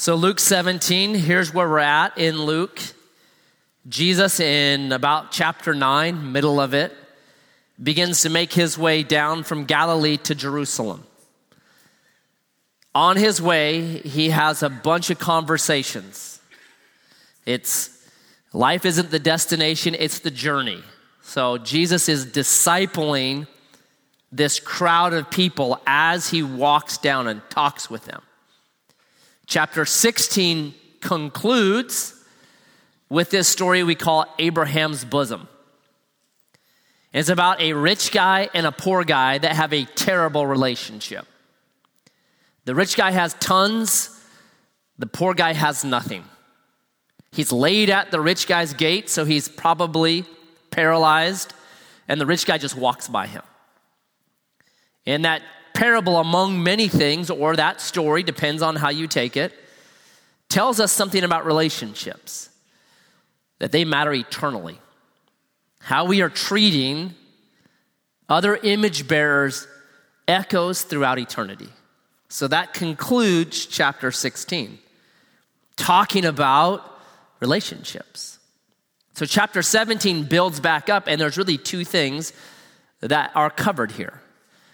So, Luke 17, here's where we're at in Luke. Jesus, in about chapter 9, middle of it, begins to make his way down from Galilee to Jerusalem. On his way, he has a bunch of conversations. It's life isn't the destination, it's the journey. So, Jesus is discipling this crowd of people as he walks down and talks with them. Chapter 16 concludes with this story we call Abraham's bosom. It's about a rich guy and a poor guy that have a terrible relationship. The rich guy has tons, the poor guy has nothing. He's laid at the rich guy's gate, so he's probably paralyzed, and the rich guy just walks by him. In that parable, among many things, or that story, depends on how you take it, tells us something about relationships, that they matter eternally. How we are treating other image bearers echoes throughout eternity. So that concludes chapter 16, talking about relationships. So chapter 17 builds back up, and there's really two things that are covered here.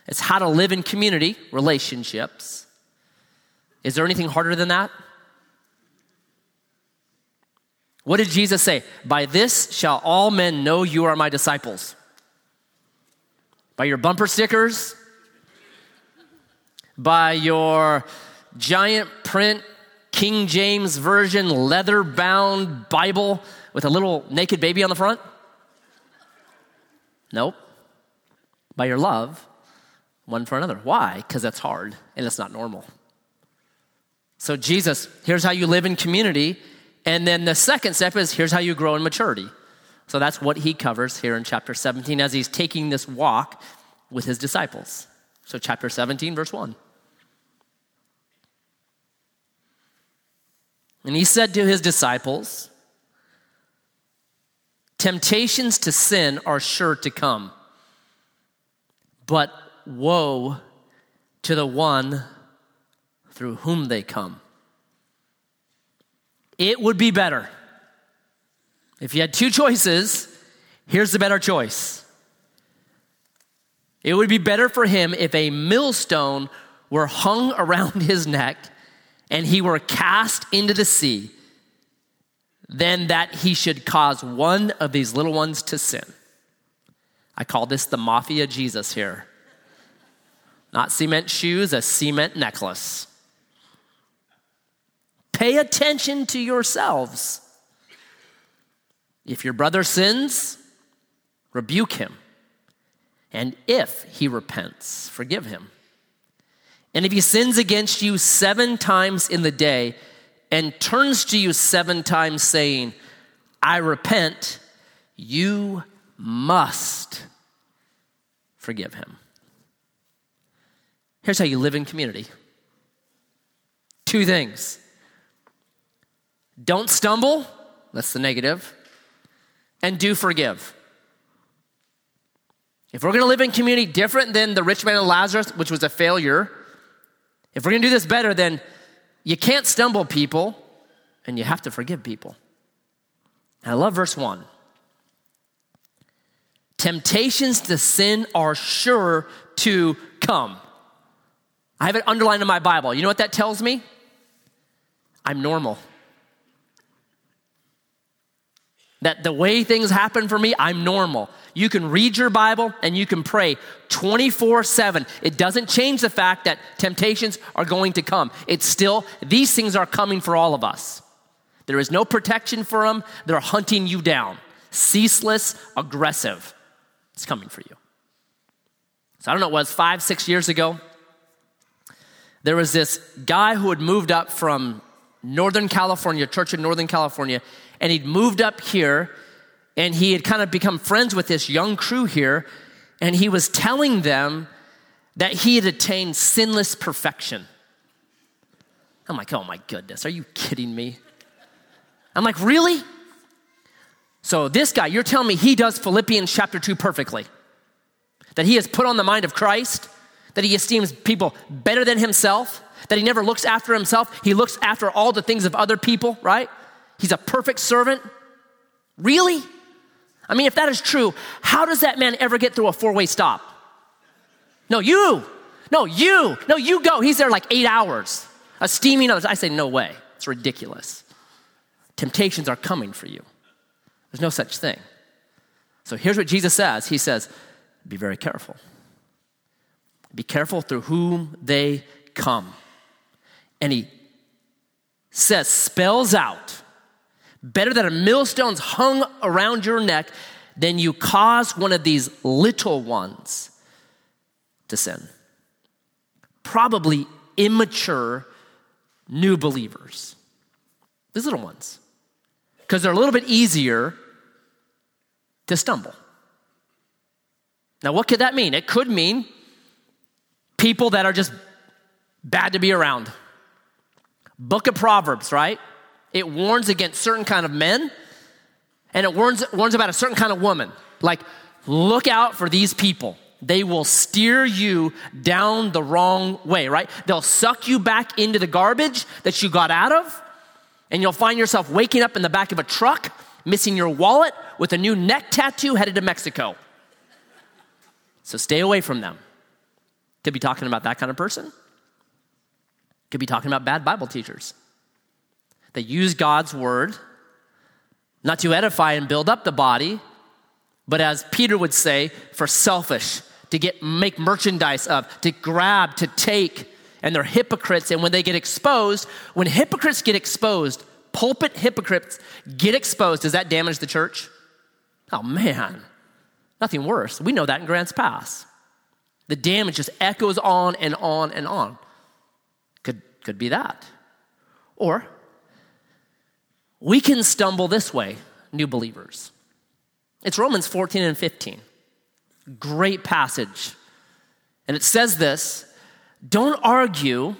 It's how to live in community, relationships. Is there anything harder than that? What did Jesus say? By this shall all men know you are my disciples. By your bumper stickers, by your giant print King James Version leather bound Bible with a little naked baby on the front? Nope. By your love one for another. Why? Because that's hard and it's not normal. So, Jesus, here's how you live in community. And then the second step is here's how you grow in maturity. So, that's what he covers here in chapter 17 as he's taking this walk with his disciples. So, chapter 17, verse 1. And he said to his disciples, Temptations to sin are sure to come, but woe to the one through whom they come. It would be better. If you had two choices, here's the better choice. It would be better for him if a millstone were hung around his neck and he were cast into the sea than that he should cause one of these little ones to sin. I call this the mafia Jesus here. Not cement shoes, a cement necklace. Pay attention to yourselves. If your brother sins, rebuke him. And if he repents, forgive him. And if he sins against you seven times in the day and turns to you seven times saying, I repent, you must forgive him. Here's how you live in community two things don't stumble, that's the negative, and do forgive. If we're gonna live in community different than the rich man and Lazarus, which was a failure, if we're gonna do this better, then you can't stumble people and you have to forgive people. And I love verse 1. Temptations to sin are sure to come. I have it underlined in my Bible. You know what that tells me? I'm normal. That the way things happen for me, I'm normal. You can read your Bible and you can pray 24 7. It doesn't change the fact that temptations are going to come. It's still, these things are coming for all of us. There is no protection for them, they're hunting you down. Ceaseless, aggressive. It's coming for you. So I don't know, it was five, six years ago there was this guy who had moved up from Northern California, church in Northern California, and he'd moved up here and he had kind of become friends with this young crew here, and he was telling them that he had attained sinless perfection. I'm like, oh my goodness, are you kidding me? I'm like, really? So, this guy, you're telling me he does Philippians chapter 2 perfectly? That he has put on the mind of Christ? That he esteems people better than himself, that he never looks after himself. He looks after all the things of other people, right? He's a perfect servant. Really? I mean, if that is true, how does that man ever get through a four way stop? No, you. No, you. No, you go. He's there like eight hours, a steaming others. I say, no way. It's ridiculous. Temptations are coming for you. There's no such thing. So here's what Jesus says He says, be very careful. Be careful through whom they come. And he says, spells out, better that a millstone's hung around your neck than you cause one of these little ones to sin. Probably immature new believers. These little ones. Because they're a little bit easier to stumble. Now, what could that mean? It could mean people that are just bad to be around. Book of Proverbs, right? It warns against certain kind of men and it warns, warns about a certain kind of woman. Like, look out for these people. They will steer you down the wrong way, right? They'll suck you back into the garbage that you got out of, and you'll find yourself waking up in the back of a truck, missing your wallet with a new neck tattoo headed to Mexico. So stay away from them. Could be talking about that kind of person. Could be talking about bad Bible teachers that use God's word not to edify and build up the body, but as Peter would say, for selfish, to get make merchandise of, to grab, to take, and they're hypocrites. And when they get exposed, when hypocrites get exposed, pulpit hypocrites get exposed, does that damage the church? Oh man, nothing worse. We know that in Grants Pass. The damage just echoes on and on and on. Could, could be that. Or we can stumble this way, new believers. It's Romans 14 and 15. Great passage. And it says this don't argue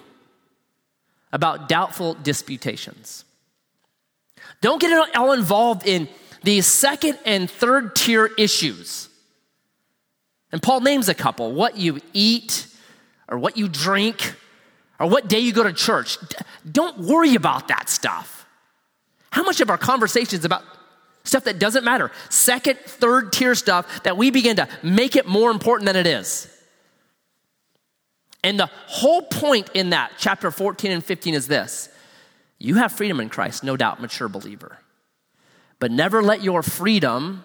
about doubtful disputations. Don't get all involved in these second and third tier issues. And Paul names a couple what you eat, or what you drink, or what day you go to church. Don't worry about that stuff. How much of our conversations about stuff that doesn't matter, second, third tier stuff, that we begin to make it more important than it is? And the whole point in that, chapter 14 and 15, is this you have freedom in Christ, no doubt, mature believer. But never let your freedom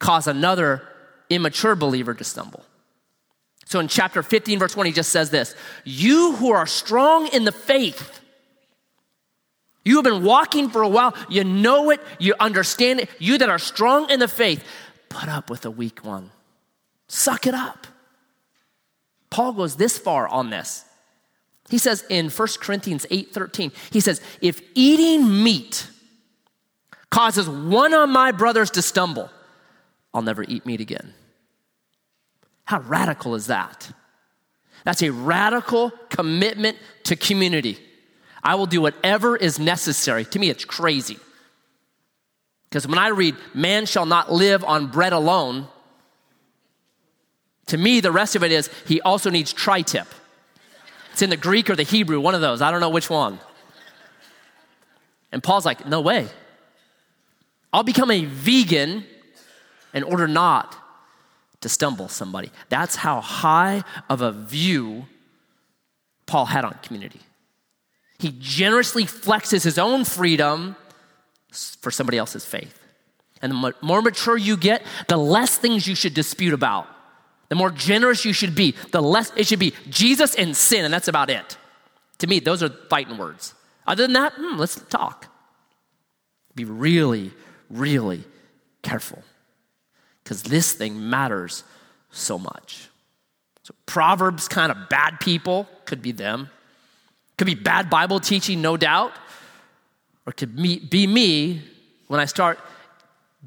cause another immature believer to stumble. So in chapter 15, verse 1, he just says this You who are strong in the faith, you have been walking for a while, you know it, you understand it. You that are strong in the faith, put up with a weak one. Suck it up. Paul goes this far on this. He says in 1 Corinthians 8 13, he says, If eating meat causes one of my brothers to stumble, I'll never eat meat again. How radical is that? That's a radical commitment to community. I will do whatever is necessary. To me, it's crazy. Because when I read, man shall not live on bread alone, to me, the rest of it is he also needs tri tip. It's in the Greek or the Hebrew, one of those. I don't know which one. And Paul's like, no way. I'll become a vegan in order not to stumble somebody. That's how high of a view Paul had on community. He generously flexes his own freedom for somebody else's faith. And the more mature you get, the less things you should dispute about. The more generous you should be, the less it should be Jesus and sin, and that's about it. To me, those are fighting words. Other than that, hmm, let's talk. Be really, really careful because this thing matters so much. So, Proverbs kind of bad people could be them. Could be bad Bible teaching, no doubt. Or could be me when I start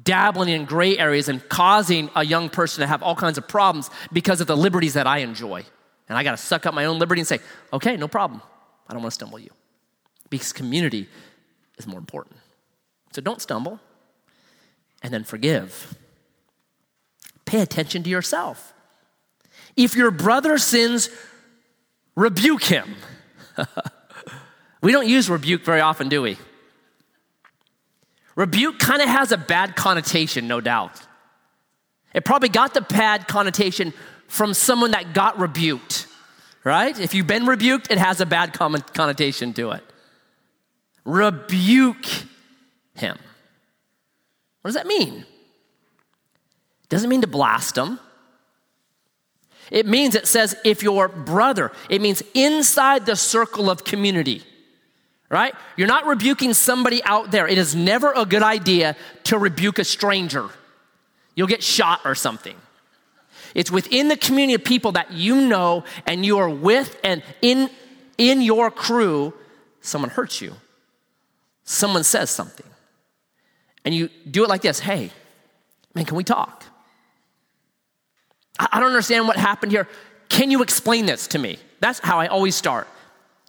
dabbling in gray areas and causing a young person to have all kinds of problems because of the liberties that I enjoy. And I got to suck up my own liberty and say, okay, no problem. I don't want to stumble you. Because community is more important. So don't stumble and then forgive pay attention to yourself. If your brother sins, rebuke him. we don't use rebuke very often, do we? Rebuke kind of has a bad connotation, no doubt. It probably got the bad connotation from someone that got rebuked, right? If you've been rebuked, it has a bad connotation to it. Rebuke him. What does that mean? Doesn't mean to blast them. It means, it says, if your brother, it means inside the circle of community, right? You're not rebuking somebody out there. It is never a good idea to rebuke a stranger. You'll get shot or something. It's within the community of people that you know and you are with, and in, in your crew, someone hurts you. Someone says something. And you do it like this Hey, man, can we talk? I don't understand what happened here. Can you explain this to me? That's how I always start,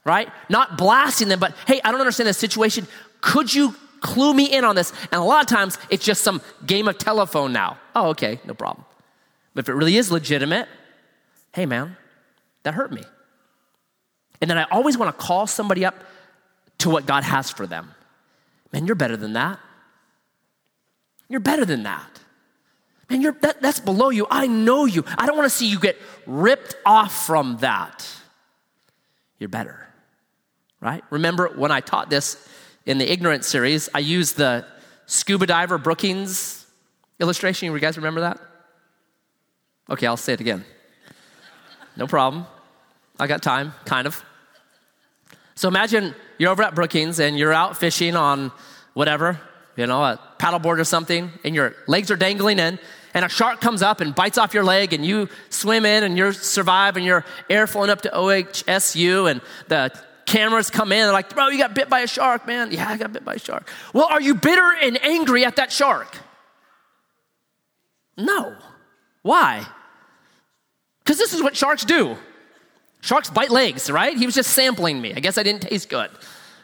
right? Not blasting them, but hey, I don't understand the situation. Could you clue me in on this? And a lot of times it's just some game of telephone now. Oh, okay, no problem. But if it really is legitimate, hey, man, that hurt me. And then I always want to call somebody up to what God has for them. Man, you're better than that. You're better than that. Man, you're, that, that's below you. I know you. I don't want to see you get ripped off from that. You're better, right? Remember when I taught this in the ignorance series, I used the scuba diver Brookings illustration. You guys remember that? Okay, I'll say it again. No problem. I got time, kind of. So imagine you're over at Brookings and you're out fishing on whatever, you know, a paddleboard or something, and your legs are dangling in, and a shark comes up and bites off your leg, and you swim in and you survive, and you're air flowing up to OHSU, and the cameras come in, they're like, bro, you got bit by a shark, man. Yeah, I got bit by a shark. Well, are you bitter and angry at that shark? No. Why? Because this is what sharks do. Sharks bite legs, right? He was just sampling me. I guess I didn't taste good.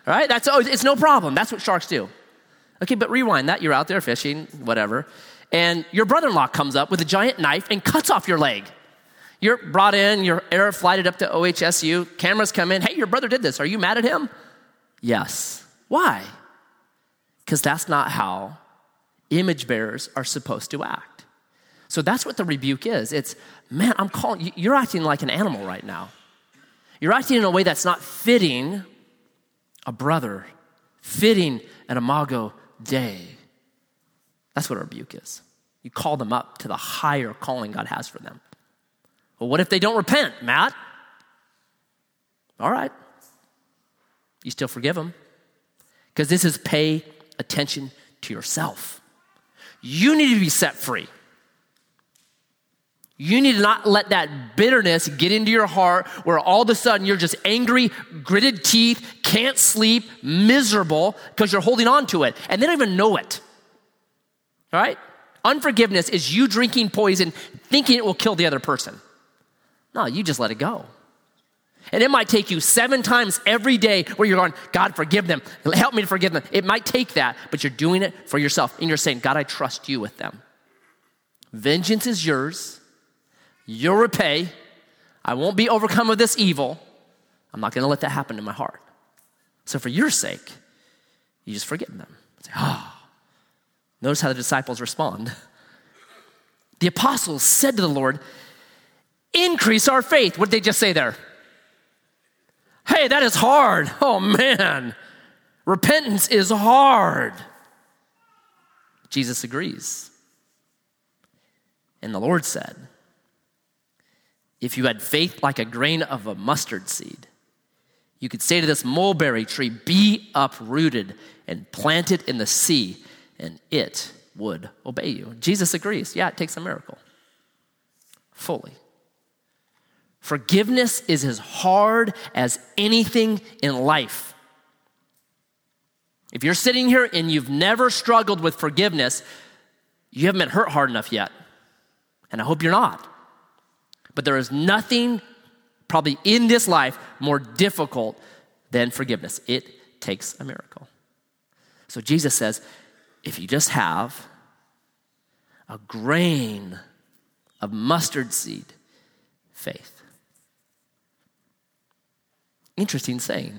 Right? That's oh, it's no problem. That's what sharks do. Okay, but rewind that. You're out there fishing, whatever, and your brother-in-law comes up with a giant knife and cuts off your leg. You're brought in, you're air flighted up to OHSU, cameras come in. Hey, your brother did this. Are you mad at him? Yes. Why? Because that's not how image bearers are supposed to act. So that's what the rebuke is. It's, man, I'm calling, you're acting like an animal right now. You're acting in a way that's not fitting a brother, fitting an imago Dei. That's what a rebuke is. You call them up to the higher calling God has for them. Well, what if they don't repent, Matt? All right. You still forgive them. Because this is pay attention to yourself. You need to be set free. You need to not let that bitterness get into your heart where all of a sudden you're just angry, gritted teeth, can't sleep, miserable because you're holding on to it and they don't even know it. All right? Unforgiveness is you drinking poison thinking it will kill the other person. No, you just let it go. And it might take you seven times every day where you're going, God, forgive them. Help me to forgive them. It might take that, but you're doing it for yourself. And you're saying, God, I trust you with them. Vengeance is yours. You'll repay. I won't be overcome with this evil. I'm not going to let that happen in my heart. So, for your sake, you just forgive them. Say, ah. Oh. Notice how the disciples respond. The apostles said to the Lord, Increase our faith. What did they just say there? Hey, that is hard. Oh, man. Repentance is hard. Jesus agrees. And the Lord said, if you had faith like a grain of a mustard seed, you could say to this mulberry tree, Be uprooted and planted in the sea, and it would obey you. Jesus agrees. Yeah, it takes a miracle. Fully. Forgiveness is as hard as anything in life. If you're sitting here and you've never struggled with forgiveness, you haven't been hurt hard enough yet. And I hope you're not. But there is nothing, probably in this life, more difficult than forgiveness. It takes a miracle. So Jesus says, if you just have a grain of mustard seed faith, Interesting saying.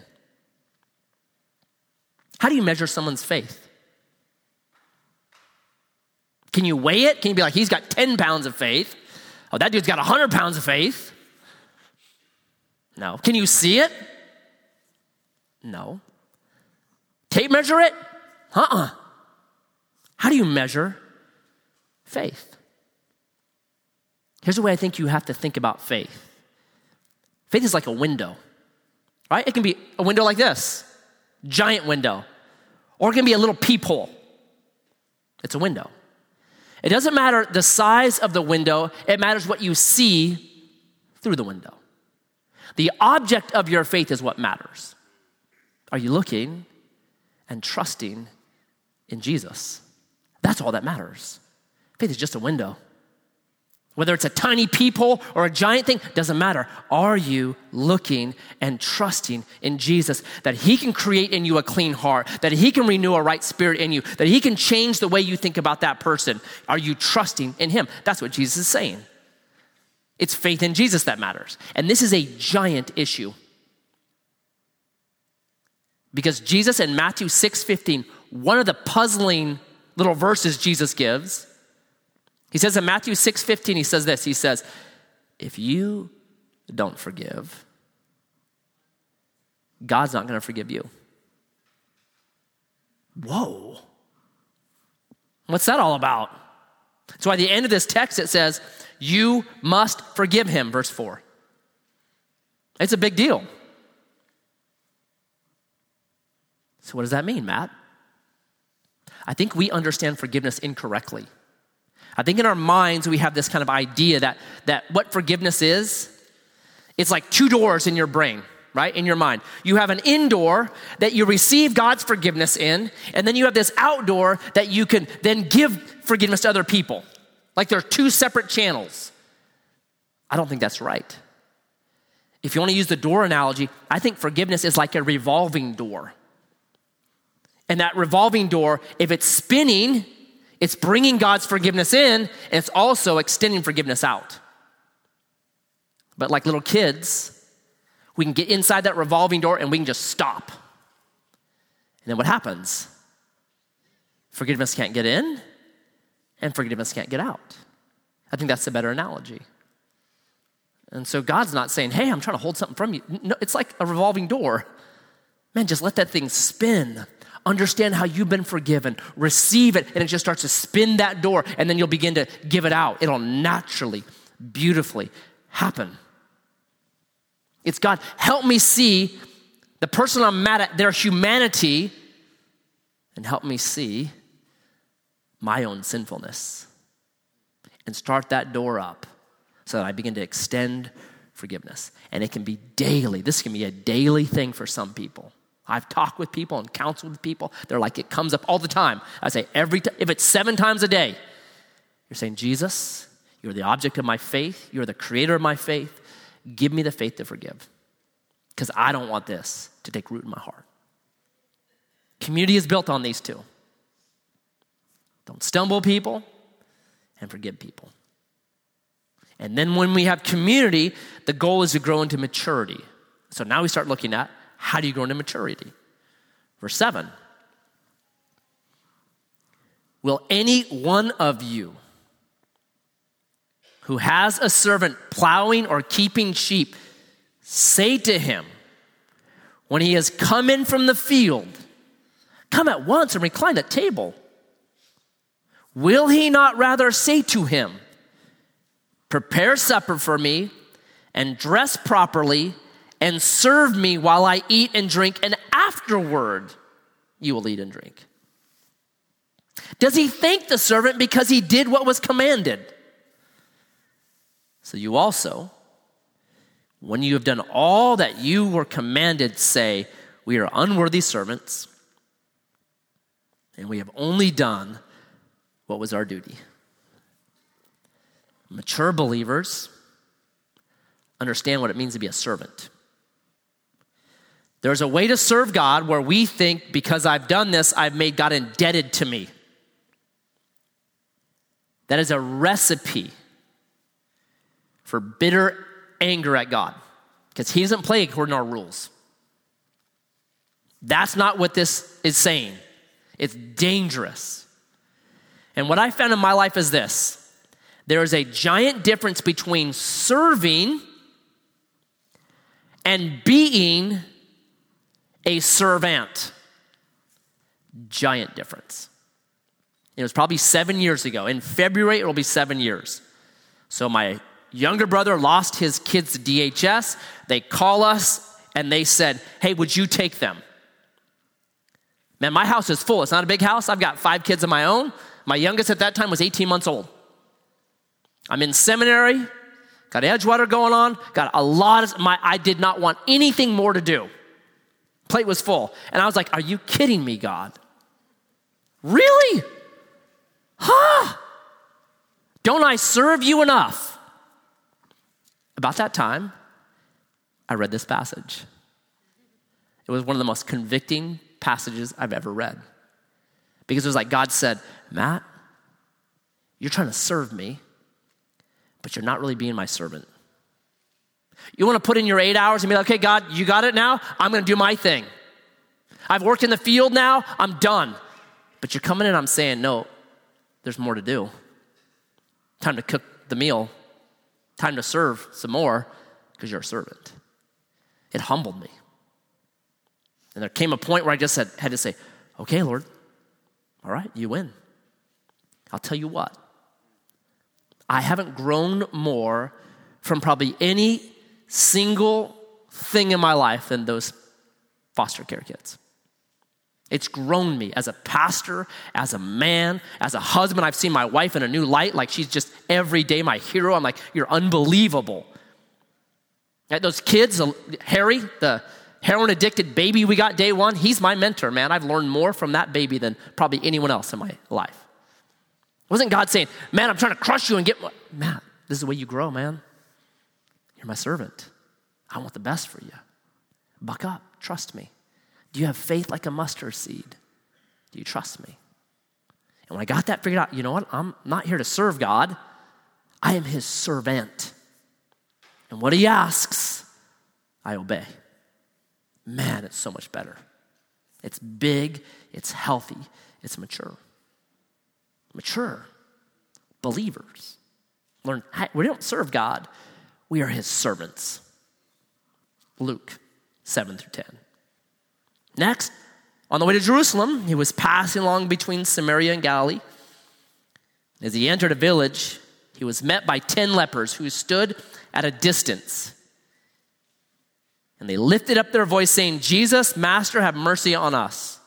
How do you measure someone's faith? Can you weigh it? Can you be like, he's got 10 pounds of faith? Oh, that dude's got 100 pounds of faith. No. Can you see it? No. Tape measure it? Uh uh-uh. uh How do you measure faith? Here's the way I think you have to think about faith faith is like a window, right? It can be a window like this, giant window, or it can be a little peephole. It's a window. It doesn't matter the size of the window, it matters what you see through the window. The object of your faith is what matters. Are you looking and trusting in Jesus? That's all that matters. Faith is just a window. Whether it's a tiny peephole or a giant thing, doesn't matter. Are you looking and trusting in Jesus that He can create in you a clean heart, that He can renew a right spirit in you, that He can change the way you think about that person? Are you trusting in Him? That's what Jesus is saying. It's faith in Jesus that matters. And this is a giant issue. Because Jesus in Matthew 6 15, one of the puzzling little verses Jesus gives, he says in Matthew 6 15, he says this He says, If you don't forgive, God's not going to forgive you. Whoa. What's that all about? So, at the end of this text, it says, You must forgive him, verse 4. It's a big deal. So, what does that mean, Matt? I think we understand forgiveness incorrectly. I think in our minds we have this kind of idea that, that what forgiveness is, it's like two doors in your brain, right? In your mind. You have an indoor that you receive God's forgiveness in, and then you have this outdoor that you can then give forgiveness to other people. Like they're two separate channels. I don't think that's right. If you want to use the door analogy, I think forgiveness is like a revolving door. And that revolving door, if it's spinning, it's bringing God's forgiveness in, and it's also extending forgiveness out. But like little kids, we can get inside that revolving door and we can just stop. And then what happens? Forgiveness can't get in, and forgiveness can't get out. I think that's a better analogy. And so God's not saying, hey, I'm trying to hold something from you. No, it's like a revolving door. Man, just let that thing spin understand how you've been forgiven, receive it, and it just starts to spin that door, and then you'll begin to give it out. It'll naturally, beautifully happen. It's God, help me see the person I'm mad at, their humanity, and help me see my own sinfulness. And start that door up so that I begin to extend forgiveness. And it can be daily. This can be a daily thing for some people. I've talked with people and counseled with people. They're like, it comes up all the time. I say, every time, if it's seven times a day, you're saying, Jesus, you're the object of my faith. You're the creator of my faith. Give me the faith to forgive because I don't want this to take root in my heart. Community is built on these two don't stumble people and forgive people. And then when we have community, the goal is to grow into maturity. So now we start looking at how do you grow into maturity? Verse 7 Will any one of you who has a servant plowing or keeping sheep say to him, when he has come in from the field, Come at once and recline at table? Will he not rather say to him, Prepare supper for me and dress properly? And serve me while I eat and drink, and afterward you will eat and drink. Does he thank the servant because he did what was commanded? So you also, when you have done all that you were commanded, say, We are unworthy servants, and we have only done what was our duty. Mature believers understand what it means to be a servant. There's a way to serve God where we think because I've done this, I've made God indebted to me. That is a recipe for bitter anger at God because He doesn't play according to our rules. That's not what this is saying. It's dangerous. And what I found in my life is this there is a giant difference between serving and being a servant. Giant difference. It was probably seven years ago. In February, it'll be seven years. So my younger brother lost his kids to DHS. They call us and they said, Hey, would you take them? Man, my house is full. It's not a big house. I've got five kids of my own. My youngest at that time was 18 months old. I'm in seminary, got Edgewater going on, got a lot of my I did not want anything more to do. Plate was full. And I was like, Are you kidding me, God? Really? Huh? Don't I serve you enough? About that time, I read this passage. It was one of the most convicting passages I've ever read. Because it was like God said, Matt, you're trying to serve me, but you're not really being my servant. You want to put in your eight hours and be like, okay, God, you got it now? I'm going to do my thing. I've worked in the field now, I'm done. But you're coming in, I'm saying, no, there's more to do. Time to cook the meal, time to serve some more because you're a servant. It humbled me. And there came a point where I just said, had to say, okay, Lord, all right, you win. I'll tell you what, I haven't grown more from probably any single thing in my life than those foster care kids. It's grown me as a pastor, as a man, as a husband. I've seen my wife in a new light, like she's just every day my hero. I'm like, you're unbelievable. Those kids, uh, Harry, the heroin addicted baby we got day one, he's my mentor, man. I've learned more from that baby than probably anyone else in my life. Wasn't God saying, man, I'm trying to crush you and get, man, this is the way you grow, man. You're my servant. I want the best for you. Buck up, trust me. Do you have faith like a mustard seed? Do you trust me? And when I got that figured out, you know what? I'm not here to serve God, I am his servant. And what he asks, I obey. Man, it's so much better. It's big, it's healthy, it's mature. Mature believers learn, we don't serve God, we are his servants. Luke 7 through 10. Next, on the way to Jerusalem, he was passing along between Samaria and Galilee. As he entered a village, he was met by 10 lepers who stood at a distance. And they lifted up their voice, saying, Jesus, Master, have mercy on us.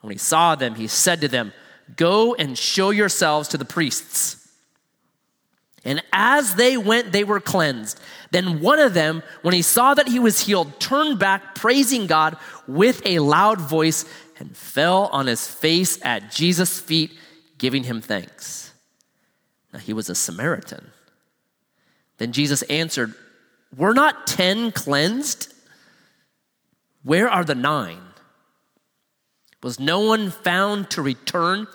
When he saw them, he said to them, Go and show yourselves to the priests. And as they went, they were cleansed. Then one of them, when he saw that he was healed, turned back, praising God with a loud voice, and fell on his face at Jesus' feet, giving him thanks. Now he was a Samaritan. Then Jesus answered, Were not ten cleansed? Where are the nine? Was no one found to return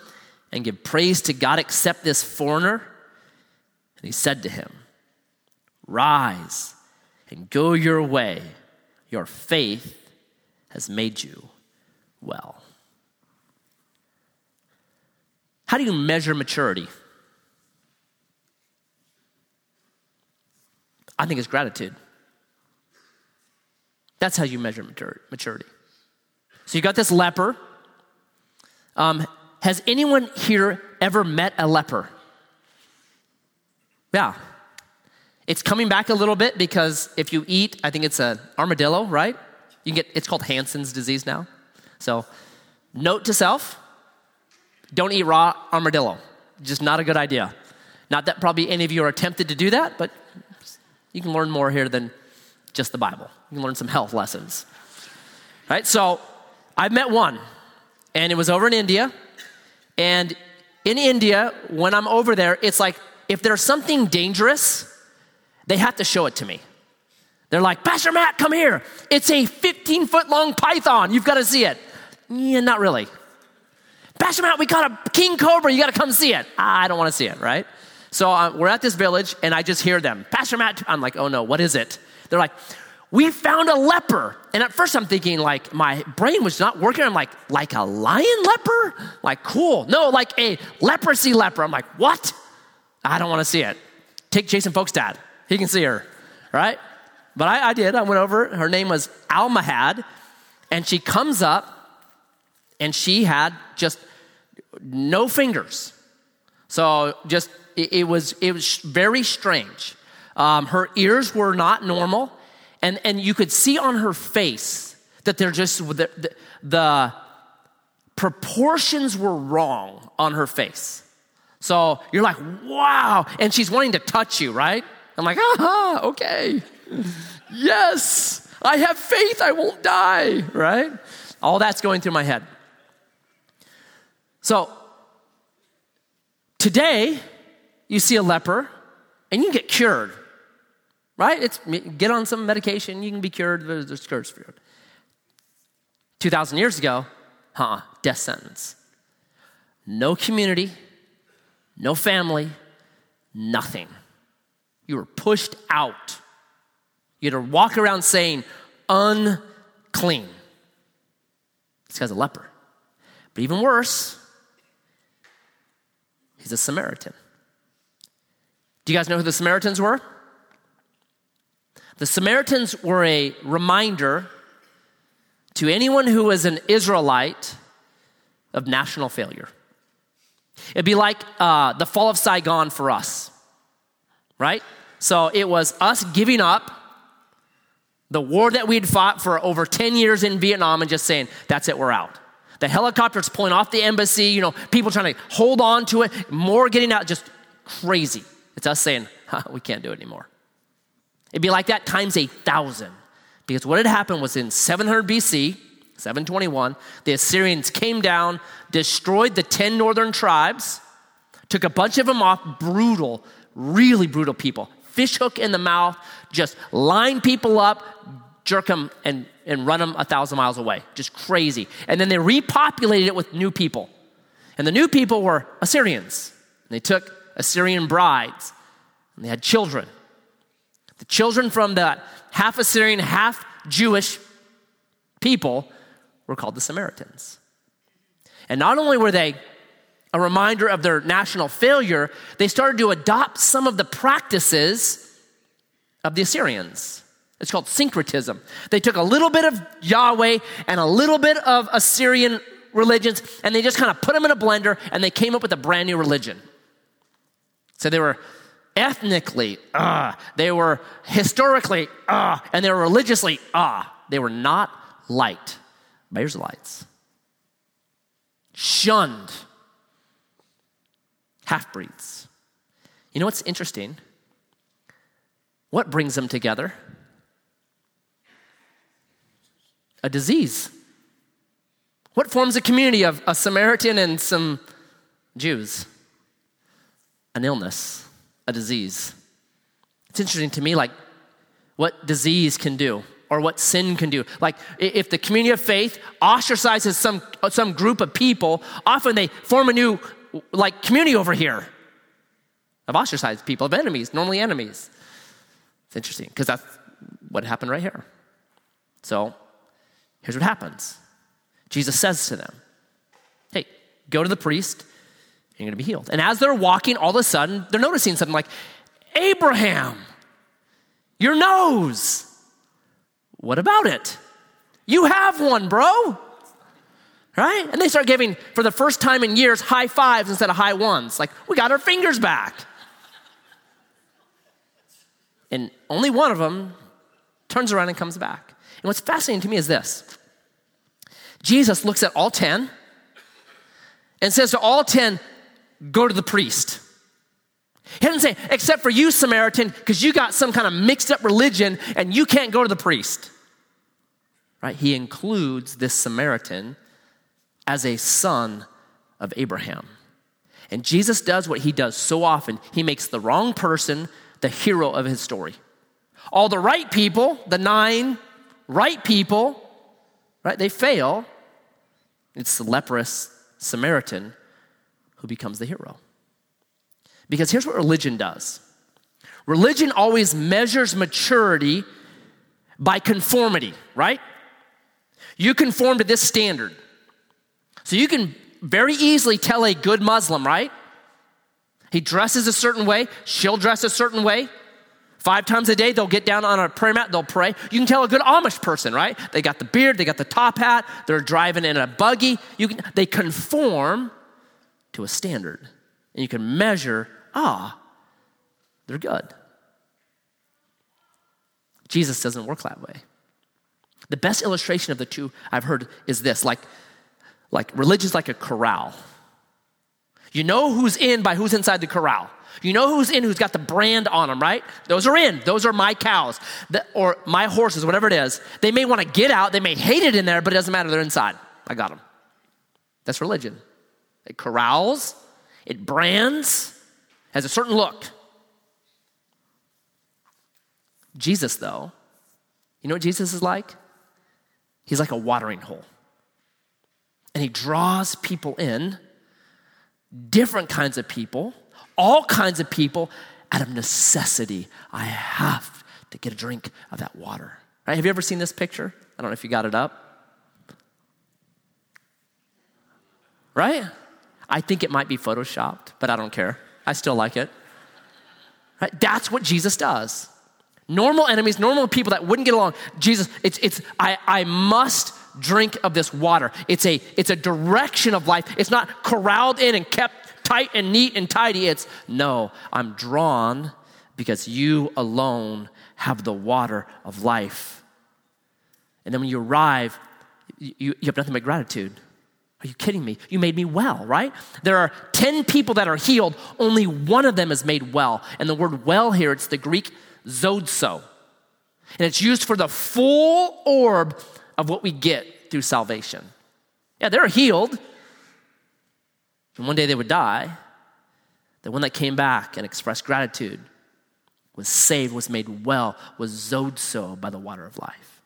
and give praise to God except this foreigner? And he said to him, Rise and go your way. Your faith has made you well. How do you measure maturity? I think it's gratitude. That's how you measure maturity. So you got this leper. Um, has anyone here ever met a leper? Yeah. It's coming back a little bit because if you eat, I think it's an armadillo, right? You get it's called Hansen's disease now. So, note to self, don't eat raw armadillo. Just not a good idea. Not that probably any of you are tempted to do that, but you can learn more here than just the Bible. You can learn some health lessons. Right? So, I've met one, and it was over in India. And in India, when I'm over there, it's like if there's something dangerous, they have to show it to me. They're like, Pastor Matt, come here. It's a 15 foot long python. You've got to see it. Yeah, not really. Pastor Matt, we got a king cobra. You got to come see it. I don't want to see it, right? So uh, we're at this village, and I just hear them. Pastor Matt, I'm like, oh no, what is it? They're like, we found a leper. And at first I'm thinking, like, my brain was not working. I'm like, like a lion leper? Like, cool. No, like a leprosy leper. I'm like, what? I don't want to see it. Take Jason Folk's dad. He can see her, right? But I, I did. I went over. Her name was Almahad. And she comes up and she had just no fingers. So just, it, it was, it was very strange. Um, her ears were not normal. And, and you could see on her face that they're just, the, the, the proportions were wrong on her face. So you're like, wow. And she's wanting to touch you, right? I'm like, aha, okay. Yes, I have faith, I won't die, right? All that's going through my head. So today, you see a leper and you get cured, right? It's get on some medication, you can be cured. There's cures for. Two thousand years ago, huh? Death sentence. No community, no family, nothing. You were pushed out. You had to walk around saying, unclean. This guy's a leper. But even worse, he's a Samaritan. Do you guys know who the Samaritans were? The Samaritans were a reminder to anyone who was an Israelite of national failure. It'd be like uh, the fall of Saigon for us, right? So it was us giving up the war that we'd fought for over 10 years in Vietnam and just saying, that's it, we're out. The helicopters pulling off the embassy, you know, people trying to hold on to it, more getting out, just crazy. It's us saying, we can't do it anymore. It'd be like that times a thousand. Because what had happened was in 700 BC, 721, the Assyrians came down, destroyed the 10 northern tribes, took a bunch of them off, brutal, really brutal people. Fish hook in the mouth, just line people up, jerk them, and, and run them a thousand miles away. Just crazy. And then they repopulated it with new people. And the new people were Assyrians. And they took Assyrian brides, and they had children. The children from the half Assyrian, half Jewish people were called the Samaritans. And not only were they a reminder of their national failure, they started to adopt some of the practices of the Assyrians. It's called syncretism. They took a little bit of Yahweh and a little bit of Assyrian religions and they just kind of put them in a blender and they came up with a brand new religion. So they were ethnically, ah, uh, they were historically, ah, uh, and they were religiously, ah. Uh, they were not liked by Israelites. Shunned half breeds. You know what's interesting? What brings them together? A disease. What forms a community of a Samaritan and some Jews? An illness, a disease. It's interesting to me, like what disease can do or what sin can do. Like if the community of faith ostracizes some, some group of people, often they form a new like community over here of ostracized people, of enemies, normally enemies. It's interesting because that's what happened right here. So here's what happens Jesus says to them, Hey, go to the priest, you're going to be healed. And as they're walking, all of a sudden, they're noticing something like, Abraham, your nose. What about it? You have one, bro right? And they start giving, for the first time in years, high fives instead of high ones. Like, we got our fingers back. And only one of them turns around and comes back. And what's fascinating to me is this Jesus looks at all 10 and says to all 10, go to the priest. He doesn't say, except for you, Samaritan, because you got some kind of mixed up religion and you can't go to the priest. Right? He includes this Samaritan as a son of Abraham. And Jesus does what he does so often he makes the wrong person the hero of his story. All the right people, the nine right people, right, they fail. It's the leprous Samaritan who becomes the hero. Because here's what religion does religion always measures maturity by conformity, right? You conform to this standard. So you can very easily tell a good Muslim, right? He dresses a certain way, she'll dress a certain way. Five times a day, they'll get down on a prayer mat, they'll pray. You can tell a good Amish person, right? They got the beard, they got the top hat, they're driving in a buggy. You can, they conform to a standard. And you can measure, ah, they're good. Jesus doesn't work that way. The best illustration of the two I've heard is this like, like religion's like a corral. You know who's in by who's inside the corral. You know who's in, who's got the brand on them, right? Those are in. Those are my cows the, or my horses, whatever it is. They may want to get out. They may hate it in there, but it doesn't matter. They're inside. I got them. That's religion. It corrals, it brands, has a certain look. Jesus, though, you know what Jesus is like? He's like a watering hole. And he draws people in, different kinds of people, all kinds of people, out of necessity. I have to get a drink of that water. Right? Have you ever seen this picture? I don't know if you got it up. Right? I think it might be photoshopped, but I don't care. I still like it. Right? That's what Jesus does normal enemies, normal people that wouldn't get along. Jesus, it's, it's I, I must drink of this water. It's a, it's a direction of life. It's not corralled in and kept tight and neat and tidy. It's no, I'm drawn because you alone have the water of life. And then when you arrive, you, you have nothing but gratitude. Are you kidding me? You made me well, right? There are 10 people that are healed, only one of them is made well. And the word well here, it's the Greek sozo. And it's used for the full orb of what we get through salvation. Yeah, they're healed. And one day they would die. The one that came back and expressed gratitude was saved, was made well, was sozo by the water of life.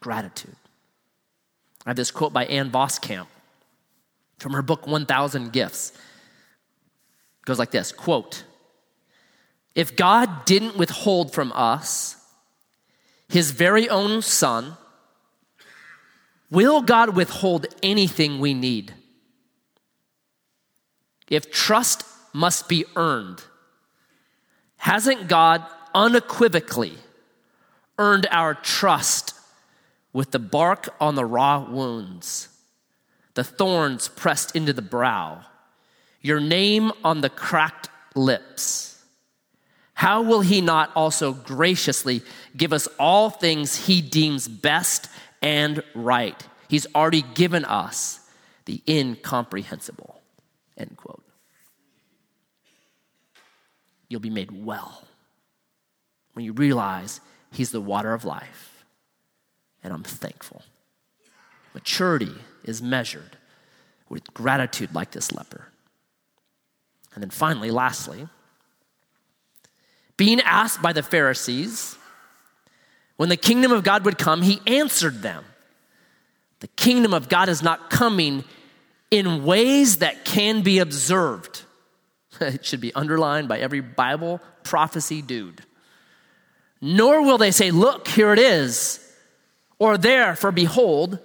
Gratitude. I have this quote by Ann Voskamp from her book 1000 Gifts. It goes like this, quote, if God didn't withhold from us his very own son, will God withhold anything we need? If trust must be earned, hasn't God unequivocally earned our trust with the bark on the raw wounds, the thorns pressed into the brow, your name on the cracked lips? how will he not also graciously give us all things he deems best and right? He's already given us the incomprehensible. End quote. You'll be made well when you realize he's the water of life. And I'm thankful. Maturity is measured with gratitude, like this leper. And then finally, lastly, being asked by the Pharisees when the kingdom of God would come, he answered them The kingdom of God is not coming in ways that can be observed. it should be underlined by every Bible prophecy dude. Nor will they say, Look, here it is, or there, for behold,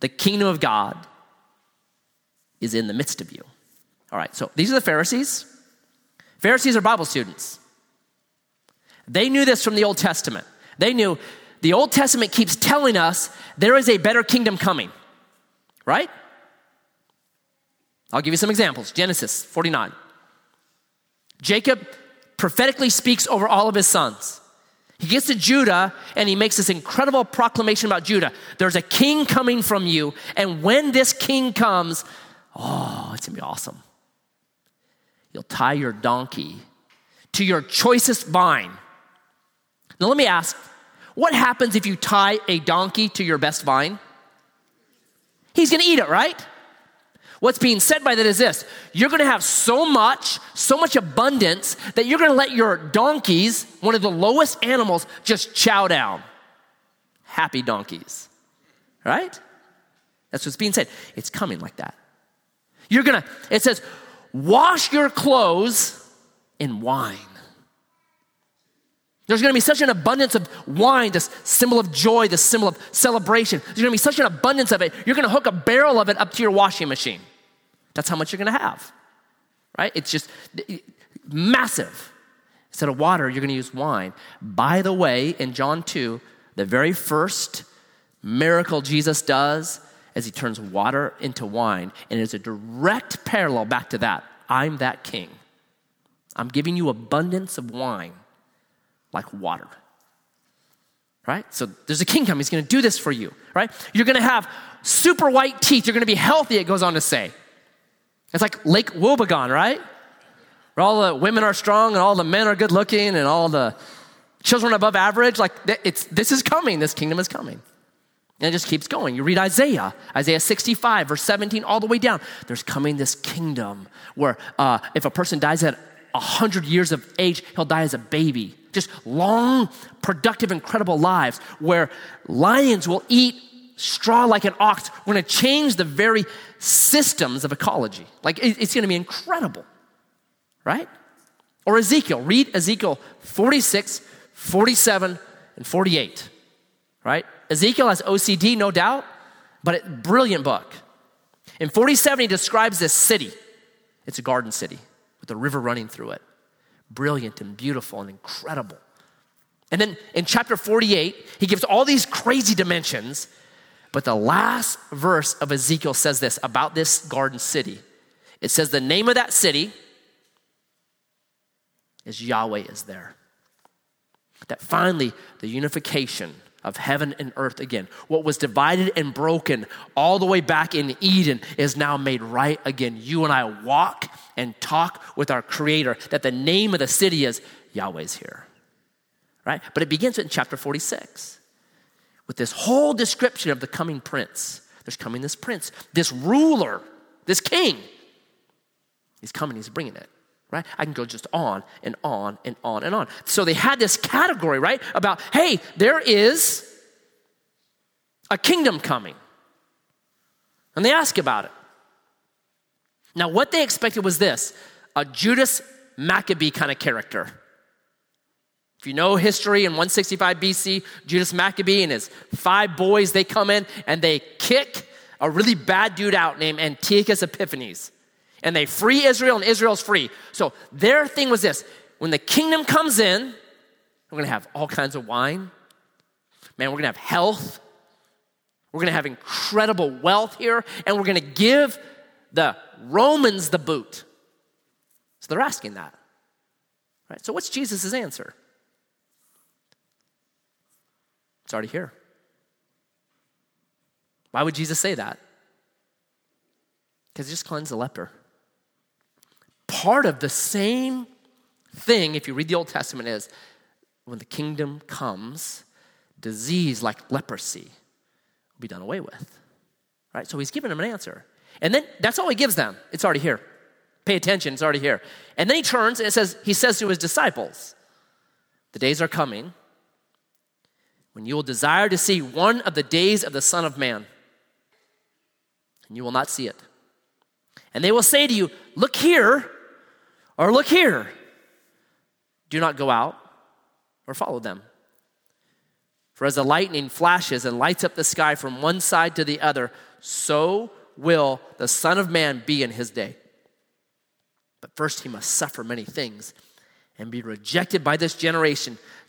the kingdom of God is in the midst of you. All right, so these are the Pharisees. Pharisees are Bible students. They knew this from the Old Testament. They knew the Old Testament keeps telling us there is a better kingdom coming, right? I'll give you some examples. Genesis 49. Jacob prophetically speaks over all of his sons. He gets to Judah and he makes this incredible proclamation about Judah. There's a king coming from you, and when this king comes, oh, it's gonna be awesome. You'll tie your donkey to your choicest vine now, let me ask what happens if you tie a donkey to your best vine? He's gonna eat it, right? What's being said by that is this you're gonna have so much, so much abundance that you're gonna let your donkeys, one of the lowest animals, just chow down. Happy donkeys, right? That's what's being said. It's coming like that. You're gonna, it says, wash your clothes in wine. There's gonna be such an abundance of wine, this symbol of joy, this symbol of celebration. There's gonna be such an abundance of it. You're gonna hook a barrel of it up to your washing machine. That's how much you're gonna have, right? It's just massive. Instead of water, you're gonna use wine. By the way, in John 2, the very first miracle Jesus does as he turns water into wine, and it's a direct parallel back to that. I'm that king. I'm giving you abundance of wine like water. Right? So there's a king coming. He's going to do this for you, right? You're going to have super white teeth. You're going to be healthy, it goes on to say. It's like Lake Wobegon, right? Where all the women are strong and all the men are good looking and all the children above average. Like, it's, this is coming. This kingdom is coming. And it just keeps going. You read Isaiah, Isaiah 65, verse 17, all the way down. There's coming this kingdom where uh, if a person dies at 100 years of age, he'll die as a baby. Just long, productive, incredible lives where lions will eat straw like an ox. We're going to change the very systems of ecology. Like, it's going to be incredible, right? Or Ezekiel. Read Ezekiel 46, 47, and 48, right? Ezekiel has OCD, no doubt, but a brilliant book. In 47, he describes this city. It's a garden city with a river running through it. Brilliant and beautiful and incredible. And then in chapter 48, he gives all these crazy dimensions, but the last verse of Ezekiel says this about this garden city. It says, The name of that city is Yahweh is there. That finally, the unification of heaven and earth again. What was divided and broken all the way back in Eden is now made right again. You and I walk and talk with our Creator, that the name of the city is Yahweh's here. Right? But it begins in chapter 46 with this whole description of the coming prince. There's coming this prince, this ruler, this king. He's coming, he's bringing it right? I can go just on and on and on and on. So they had this category, right? About, hey, there is a kingdom coming. And they ask about it. Now, what they expected was this a Judas Maccabee kind of character. If you know history in 165 BC, Judas Maccabee and his five boys, they come in and they kick a really bad dude out named Antiochus Epiphanes and they free Israel, and Israel's free. So their thing was this when the kingdom comes in, we're gonna have all kinds of wine. Man, we're gonna have health. We're gonna have incredible wealth here, and we're gonna give the Romans the boot. So they're asking that. Right? So what's Jesus' answer? It's already here. Why would Jesus say that? Because he just cleansed the leper part of the same thing, if you read the Old Testament, is when the kingdom comes, disease like leprosy will be done away with. Right? So he's giving them an answer. And then that's all he gives them. It's already here. Pay attention, it's already here. And then he turns and it says, he says to his disciples, The days are coming when you will desire to see one of the days of the Son of Man, and you will not see it. And they will say to you, Look here, or look here. Do not go out or follow them. For as the lightning flashes and lights up the sky from one side to the other, so will the Son of Man be in his day. But first he must suffer many things and be rejected by this generation,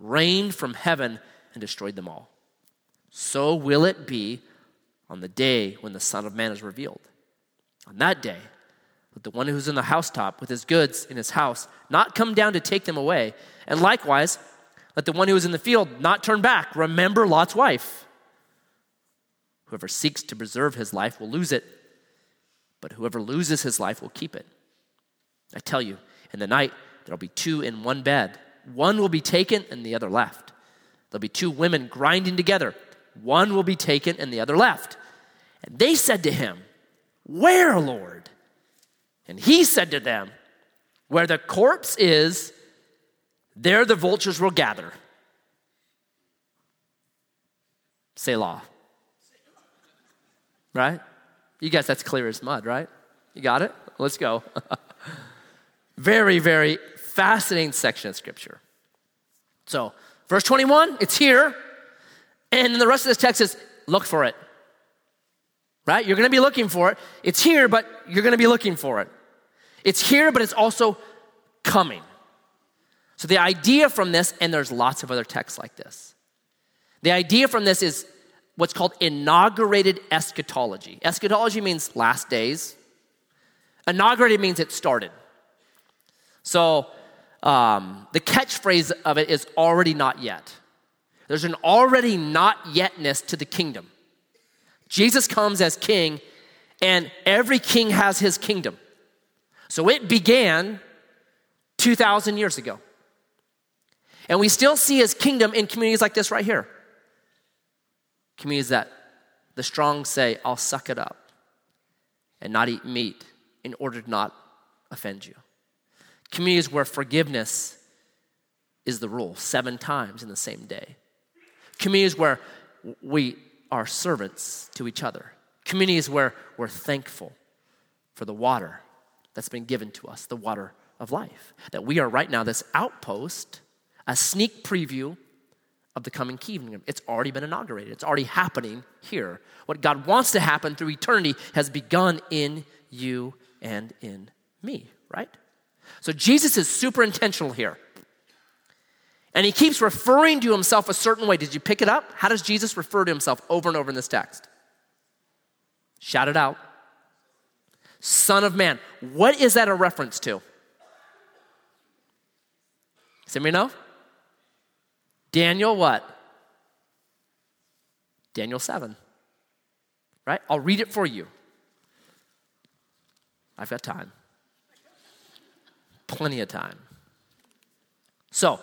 rained from heaven and destroyed them all. So will it be on the day when the Son of Man is revealed. On that day, let the one who's in the housetop with his goods in his house not come down to take them away. And likewise, let the one who is in the field not turn back. Remember Lot's wife. Whoever seeks to preserve his life will lose it, but whoever loses his life will keep it. I tell you, in the night, there'll be two in one bed. One will be taken and the other left. There'll be two women grinding together. One will be taken and the other left. And they said to him, Where, Lord? And he said to them, Where the corpse is, there the vultures will gather. Selah. Right? You guys, that's clear as mud, right? You got it? Let's go. very, very fascinating section of scripture. So, verse 21, it's here. And the rest of this text is look for it. Right? You're going to be looking for it. It's here, but you're going to be looking for it. It's here, but it's also coming. So, the idea from this, and there's lots of other texts like this, the idea from this is what's called inaugurated eschatology. Eschatology means last days, inaugurated means it started. So, um, the catchphrase of it is already not yet. There's an already not yetness to the kingdom. Jesus comes as king, and every king has his kingdom. So it began 2,000 years ago. And we still see his kingdom in communities like this right here. Communities that the strong say, I'll suck it up and not eat meat in order to not offend you. Communities where forgiveness is the rule seven times in the same day. Communities where we are servants to each other. Communities where we're thankful for the water that's been given to us, the water of life. That we are right now this outpost, a sneak preview of the coming kingdom. It's already been inaugurated, it's already happening here. What God wants to happen through eternity has begun in you and in me, right? So Jesus is super intentional here. And he keeps referring to himself a certain way. Did you pick it up? How does Jesus refer to himself over and over in this text? Shout it out. Son of man. What is that a reference to? Anybody know? Daniel what? Daniel 7. Right? I'll read it for you. I've got time. Plenty of time. So,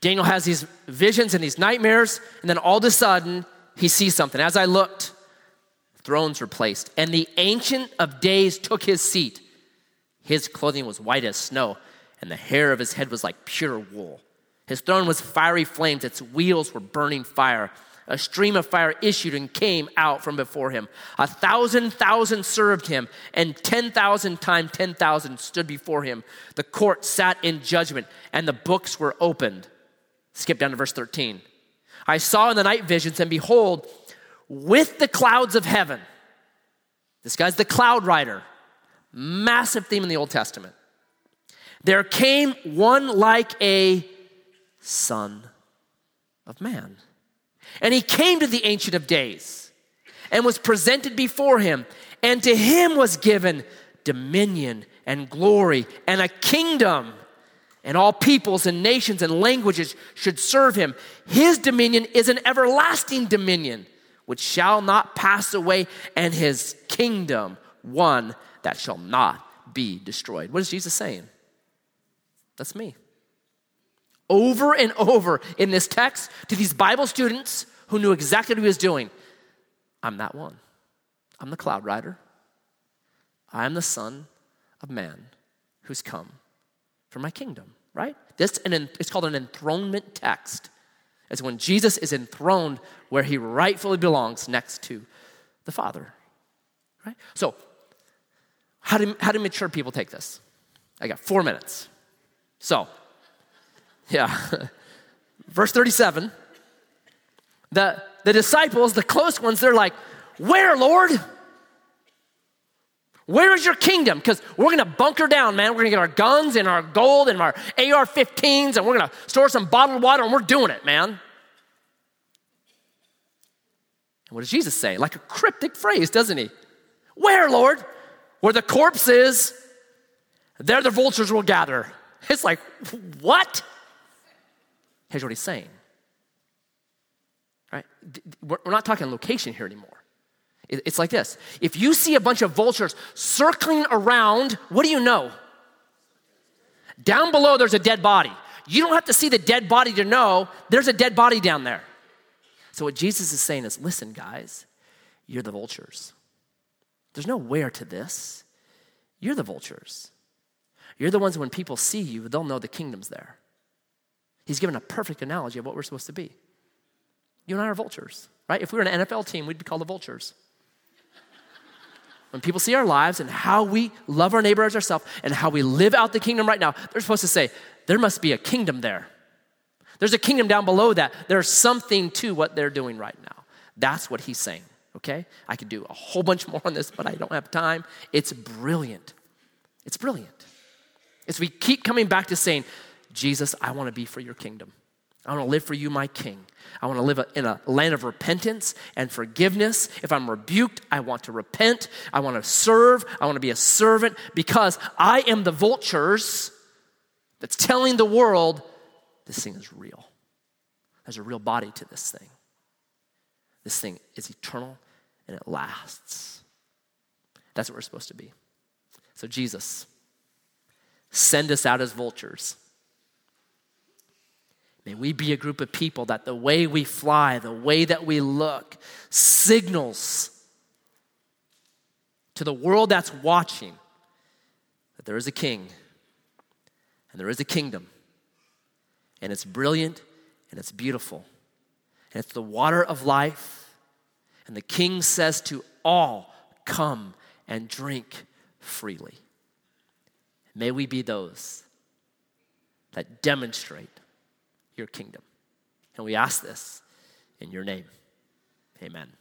Daniel has these visions and these nightmares, and then all of a sudden, he sees something. As I looked, thrones were placed, and the Ancient of Days took his seat. His clothing was white as snow, and the hair of his head was like pure wool. His throne was fiery flames, its wheels were burning fire. A stream of fire issued and came out from before him. A thousand thousand served him, and 10,000 times 10,000 stood before him. The court sat in judgment, and the books were opened. Skip down to verse 13. I saw in the night visions, and behold, with the clouds of heaven, this guy's the cloud rider, massive theme in the Old Testament. There came one like a son of man. And he came to the Ancient of Days and was presented before him, and to him was given dominion and glory and a kingdom and all peoples and nations and languages should serve him. His dominion is an everlasting dominion which shall not pass away, and his kingdom one that shall not be destroyed. What is Jesus saying? That's me. Over and over in this text to these Bible students who knew exactly what he was doing. I'm that one. I'm the cloud rider. I am the Son of Man who's come for my kingdom, right? This and it's called an enthronement text. It's when Jesus is enthroned where he rightfully belongs next to the Father. Right? So, how do, how do mature people take this? I got four minutes. So, yeah. Verse 37 the, the disciples, the close ones, they're like, Where, Lord? Where is your kingdom? Because we're going to bunker down, man. We're going to get our guns and our gold and our AR 15s and we're going to store some bottled water and we're doing it, man. And what does Jesus say? Like a cryptic phrase, doesn't he? Where, Lord? Where the corpse is, there the vultures will gather. It's like, what? He's saying. Right? We're not talking location here anymore. It's like this if you see a bunch of vultures circling around, what do you know? Down below, there's a dead body. You don't have to see the dead body to know there's a dead body down there. So, what Jesus is saying is listen, guys, you're the vultures. There's no where to this. You're the vultures. You're the ones when people see you, they'll know the kingdom's there. He's given a perfect analogy of what we're supposed to be. You and I are vultures, right? If we were an NFL team, we'd be called the vultures. when people see our lives and how we love our neighbor as ourselves and how we live out the kingdom right now, they're supposed to say, there must be a kingdom there. There's a kingdom down below that. There's something to what they're doing right now. That's what he's saying, okay? I could do a whole bunch more on this, but I don't have time. It's brilliant. It's brilliant. As we keep coming back to saying, Jesus, I want to be for your kingdom. I want to live for you, my king. I want to live in a land of repentance and forgiveness. If I'm rebuked, I want to repent. I want to serve. I want to be a servant because I am the vultures that's telling the world this thing is real. There's a real body to this thing. This thing is eternal and it lasts. That's what we're supposed to be. So, Jesus, send us out as vultures. May we be a group of people that the way we fly, the way that we look, signals to the world that's watching that there is a king and there is a kingdom. And it's brilliant and it's beautiful. And it's the water of life. And the king says to all, Come and drink freely. May we be those that demonstrate your kingdom. And we ask this in your name. Amen.